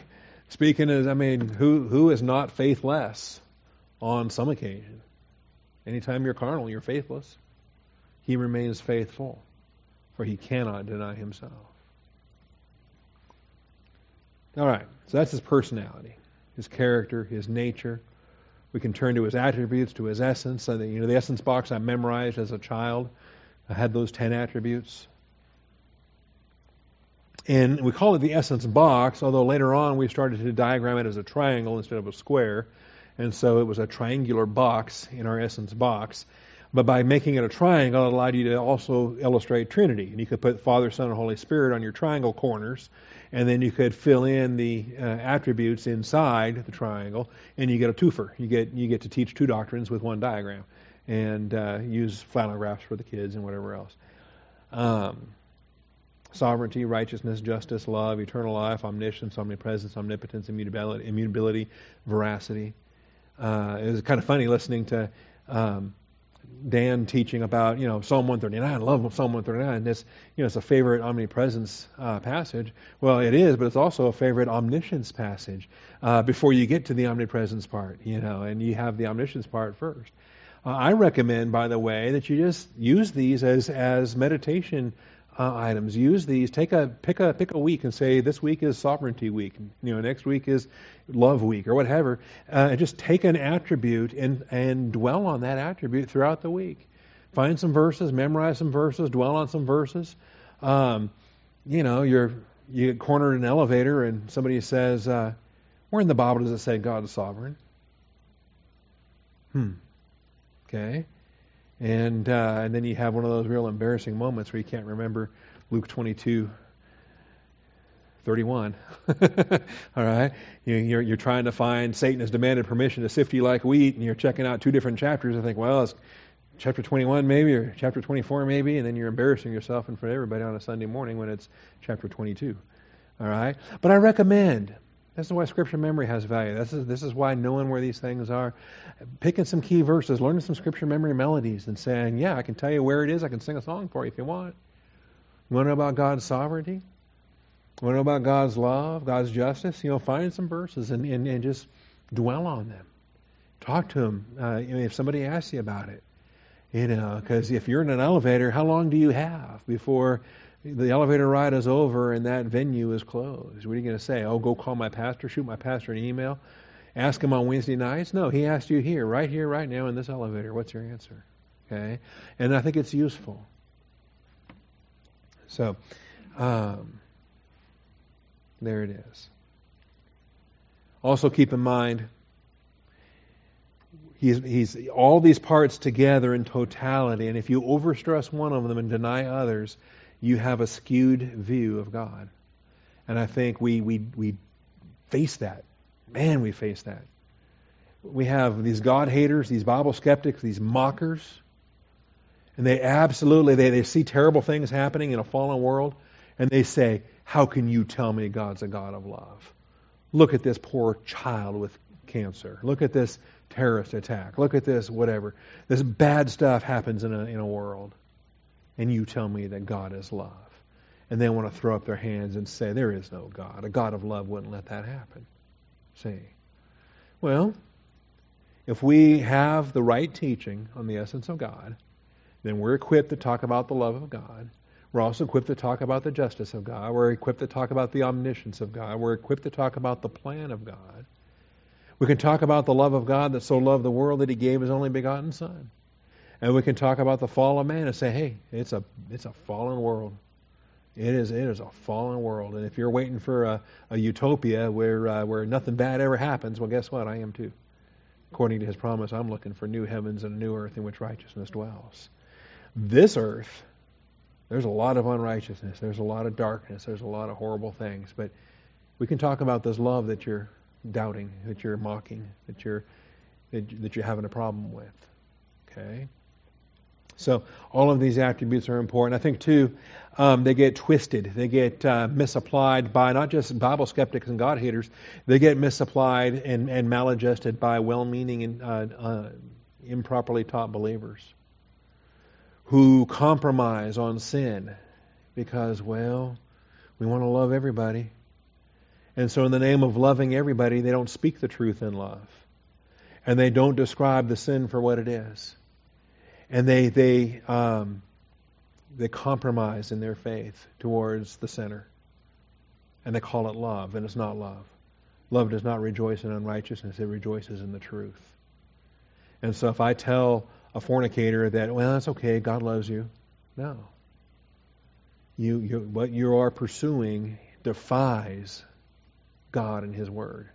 Speaking as I mean who who is not faithless on some occasion. Anytime you're carnal you're faithless he remains faithful, for he cannot deny himself. All right, so that's his personality, his character, his nature. We can turn to his attributes, to his essence. You know, the essence box I memorized as a child. I had those ten attributes. And we call it the essence box, although later on we started to diagram it as a triangle instead of a square. And so it was a triangular box in our essence box. But by making it a triangle, it allowed you to also illustrate Trinity. And you could put Father, Son, and Holy Spirit on your triangle corners, and then you could fill in the uh, attributes inside the triangle, and you get a twofer. You get you get to teach two doctrines with one diagram, and uh, use flannel graphs for the kids and whatever else. Um, sovereignty, righteousness, justice, love, eternal life, omniscience, omnipresence, omnipotence, immutability, immutability veracity. Uh, it was kind of funny listening to. Um, Dan teaching about, you know, Psalm 139. I love Psalm 139. This, you know, it's a favorite omnipresence uh, passage. Well, it is, but it's also a favorite omniscience passage uh, before you get to the omnipresence part, you know, and you have the omniscience part first. Uh, I recommend, by the way, that you just use these as as meditation uh, items. Use these. Take a pick a pick a week and say this week is sovereignty week. You know, next week is love week or whatever. Uh, just take an attribute and and dwell on that attribute throughout the week. Find some verses, memorize some verses, dwell on some verses. Um, you know, you're you get cornered in an elevator and somebody says, uh, "Where in the Bible does it say God is sovereign?" Hmm. Okay. And uh, and then you have one of those real embarrassing moments where you can't remember Luke 22, 31. All right, you, you're you're trying to find Satan has demanded permission to sift you like wheat, and you're checking out two different chapters. I think, well, it's chapter 21 maybe or chapter 24 maybe, and then you're embarrassing yourself in front of everybody on a Sunday morning when it's chapter 22. All right, but I recommend this is why scripture memory has value. This is this is why knowing where these things are, picking some key verses, learning some scripture memory melodies, and saying, "Yeah, I can tell you where it is. I can sing a song for you if you want." You want to know about God's sovereignty? You want to know about God's love, God's justice? You know, find some verses and, and, and just dwell on them. Talk to them. Uh, if somebody asks you about it, you know, because if you're in an elevator, how long do you have before the elevator ride is over and that venue is closed. What are you going to say? Oh, go call my pastor, shoot my pastor an email, ask him on Wednesday nights? No, he asked you here, right here, right now in this elevator. What's your answer? Okay? And I think it's useful. So, um, there it is. Also, keep in mind, he's, he's all these parts together in totality, and if you overstress one of them and deny others, you have a skewed view of God. And I think we, we, we face that. Man, we face that. We have these God haters, these Bible skeptics, these mockers. And they absolutely, they, they see terrible things happening in a fallen world. And they say, how can you tell me God's a God of love? Look at this poor child with cancer. Look at this terrorist attack. Look at this whatever. This bad stuff happens in a, in a world and you tell me that God is love. And they want to throw up their hands and say, There is no God. A God of love wouldn't let that happen. See? Well, if we have the right teaching on the essence of God, then we're equipped to talk about the love of God. We're also equipped to talk about the justice of God. We're equipped to talk about the omniscience of God. We're equipped to talk about the plan of God. We can talk about the love of God that so loved the world that he gave his only begotten Son. And we can talk about the fall of man and say, hey, it's a it's a fallen world. It is it is a fallen world. And if you're waiting for a, a utopia where uh, where nothing bad ever happens, well, guess what? I am too. According to His promise, I'm looking for new heavens and a new earth in which righteousness dwells. This earth, there's a lot of unrighteousness. There's a lot of darkness. There's a lot of horrible things. But we can talk about this love that you're doubting, that you're mocking, that you're that, that you're having a problem with. Okay. So all of these attributes are important. I think too, um, they get twisted. They get uh, misapplied by not just Bible skeptics and God haters. They get misapplied and, and maladjusted by well-meaning and uh, uh, improperly taught believers who compromise on sin because, well, we want to love everybody. And so, in the name of loving everybody, they don't speak the truth in love. And they don't describe the sin for what it is and they they um, they compromise in their faith towards the sinner, and they call it love, and it's not love. Love does not rejoice in unrighteousness; it rejoices in the truth. And so, if I tell a fornicator that, well, that's okay, God loves you, no. You, you what you are pursuing defies God and His Word.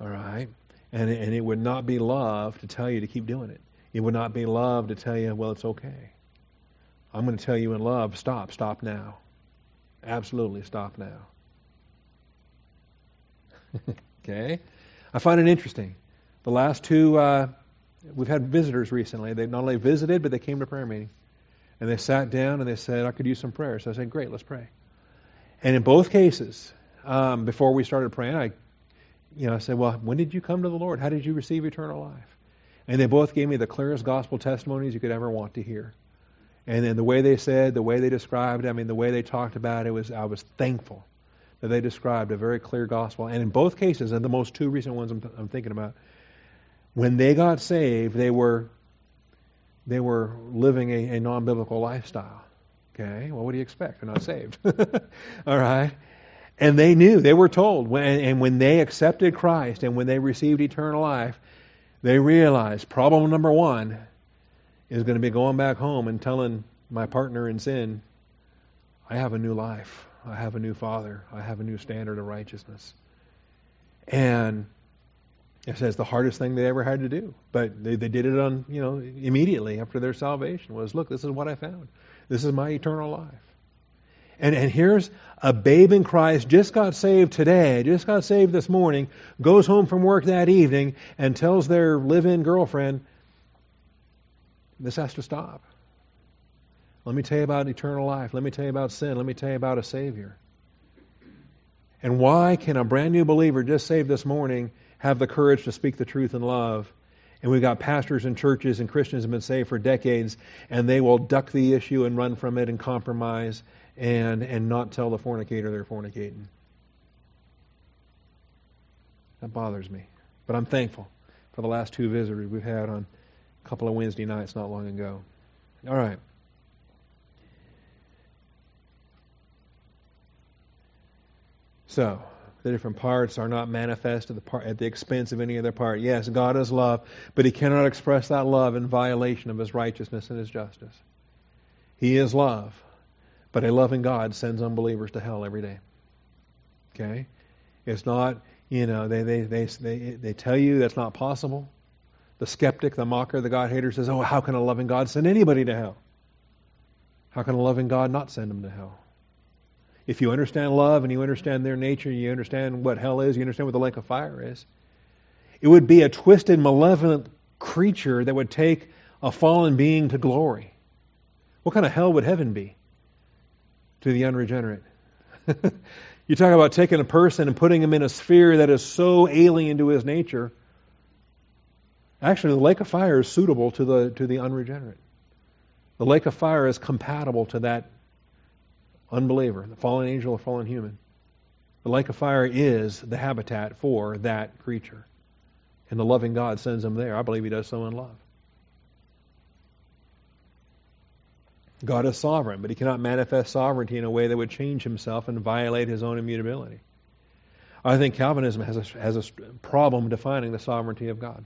All right, and and it would not be love to tell you to keep doing it. It would not be love to tell you, well, it's okay. I'm going to tell you in love, stop, stop now. Absolutely stop now. okay? I find it interesting. The last two, uh, we've had visitors recently. They not only visited, but they came to prayer meeting. And they sat down and they said, I could use some prayer. So I said, Great, let's pray. And in both cases, um, before we started praying, I, you know, I said, Well, when did you come to the Lord? How did you receive eternal life? And they both gave me the clearest gospel testimonies you could ever want to hear. And then the way they said, the way they described, I mean, the way they talked about it was, I was thankful that they described a very clear gospel. And in both cases, and the most two recent ones I'm, I'm thinking about, when they got saved, they were they were living a, a non-biblical lifestyle. Okay, well, what do you expect? They're not saved. All right, and they knew they were told when and when they accepted Christ and when they received eternal life, they realized problem number one is going to be going back home and telling my partner in sin, I have a new life. I have a new father. I have a new standard of righteousness. And it says the hardest thing they ever had to do. But they, they did it on, you know, immediately after their salvation was, look, this is what I found. This is my eternal life. And, and here's a babe in Christ, just got saved today, just got saved this morning, goes home from work that evening and tells their live in girlfriend, this has to stop. Let me tell you about eternal life. Let me tell you about sin. Let me tell you about a Savior. And why can a brand new believer just saved this morning have the courage to speak the truth in love? And we've got pastors and churches and Christians have been saved for decades, and they will duck the issue and run from it and compromise and, and not tell the fornicator they're fornicating. That bothers me. But I'm thankful for the last two visitors we've had on a couple of Wednesday nights not long ago. All right. So, the different parts are not manifest at the, part, at the expense of any other part. Yes, God is love, but He cannot express that love in violation of His righteousness and His justice. He is love, but a loving God sends unbelievers to hell every day. Okay? It's not, you know, they, they, they, they, they tell you that's not possible. The skeptic, the mocker, the God hater says, Oh, how can a loving God send anybody to hell? How can a loving God not send them to hell? If you understand love and you understand their nature, you understand what hell is, you understand what the lake of fire is, it would be a twisted, malevolent creature that would take a fallen being to glory. What kind of hell would heaven be to the unregenerate? you talk about taking a person and putting him in a sphere that is so alien to his nature. Actually, the lake of fire is suitable to the, to the unregenerate. The lake of fire is compatible to that unbeliever, the fallen angel or fallen human. The lake of fire is the habitat for that creature. And the loving God sends him there. I believe he does so in love. God is sovereign, but he cannot manifest sovereignty in a way that would change himself and violate his own immutability. I think Calvinism has a, has a problem defining the sovereignty of God.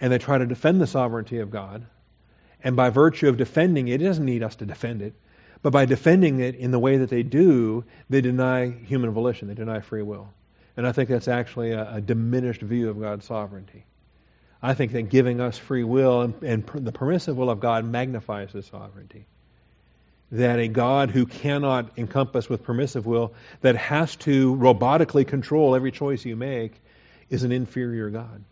And they try to defend the sovereignty of God. And by virtue of defending it, it doesn't need us to defend it. But by defending it in the way that they do, they deny human volition, they deny free will. And I think that's actually a, a diminished view of God's sovereignty. I think that giving us free will and, and per, the permissive will of God magnifies His sovereignty. That a God who cannot encompass with permissive will, that has to robotically control every choice you make, is an inferior God.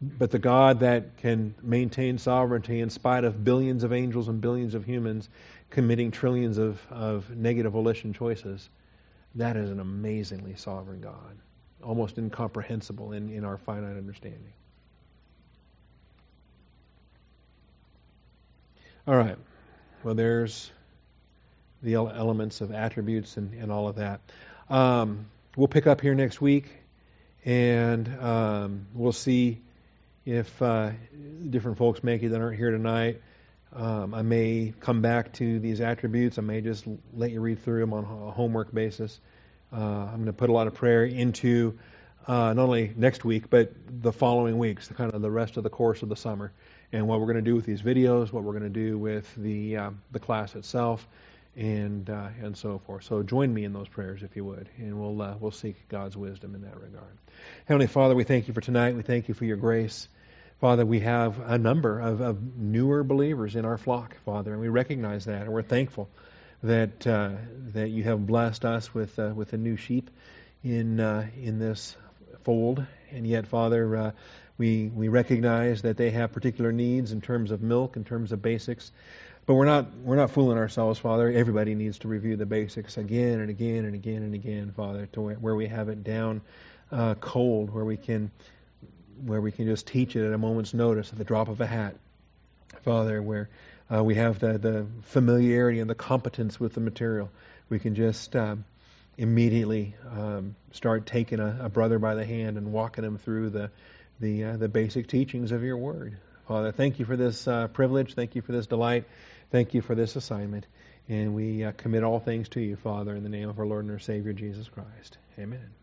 But the God that can maintain sovereignty in spite of billions of angels and billions of humans committing trillions of, of negative volition choices, that is an amazingly sovereign God, almost incomprehensible in, in our finite understanding. All right. Well, there's the elements of attributes and, and all of that. Um, we'll pick up here next week, and um, we'll see if uh, different folks make it that aren't here tonight, um, I may come back to these attributes. I may just let you read through them on a homework basis. Uh, I'm going to put a lot of prayer into uh, not only next week, but the following weeks, the kind of the rest of the course of the summer, and what we're going to do with these videos, what we're going to do with the uh, the class itself, and uh, and so forth. So join me in those prayers if you would, and we'll uh, we'll seek God's wisdom in that regard. Heavenly Father, we thank you for tonight. We thank you for your grace. Father, we have a number of, of newer believers in our flock, Father, and we recognize that, and we're thankful that uh, that you have blessed us with uh, with a new sheep in uh, in this fold, and yet, Father, uh, we we recognize that they have particular needs in terms of milk, in terms of basics. But we're not we're not fooling ourselves, Father. Everybody needs to review the basics again and again and again and again, Father, to where we have it down uh, cold, where we can where we can just teach it at a moment's notice, at the drop of a hat, Father, where uh, we have the the familiarity and the competence with the material. We can just um, immediately um, start taking a, a, brother by the hand and walking him through the the uh, the basic teachings of your word. Father, thank you for this uh, privilege. Thank you for this delight. Thank you for this assignment. And we uh, commit all things to you, Father, in the name of our Lord and our Savior, Jesus Christ. Amen.